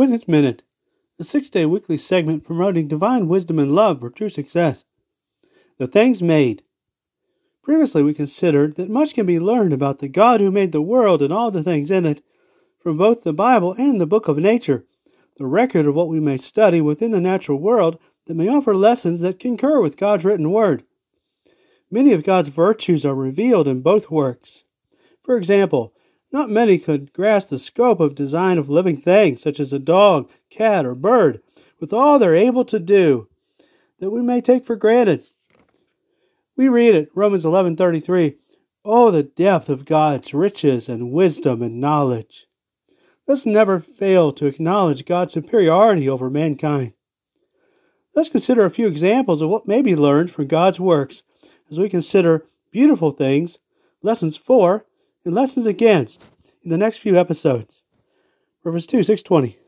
It Minute, a six day weekly segment promoting divine wisdom and love for true success. The Things Made. Previously, we considered that much can be learned about the God who made the world and all the things in it from both the Bible and the book of nature, the record of what we may study within the natural world that may offer lessons that concur with God's written word. Many of God's virtues are revealed in both works. For example, not many could grasp the scope of design of living things, such as a dog, cat, or bird, with all they're able to do, that we may take for granted. We read it, Romans 11:33, "Oh, the depth of God's riches and wisdom and knowledge." Let's never fail to acknowledge God's superiority over mankind. Let's consider a few examples of what may be learned from God's works as we consider beautiful things, lessons for and lessons against in the next few episodes. Romans 2 620.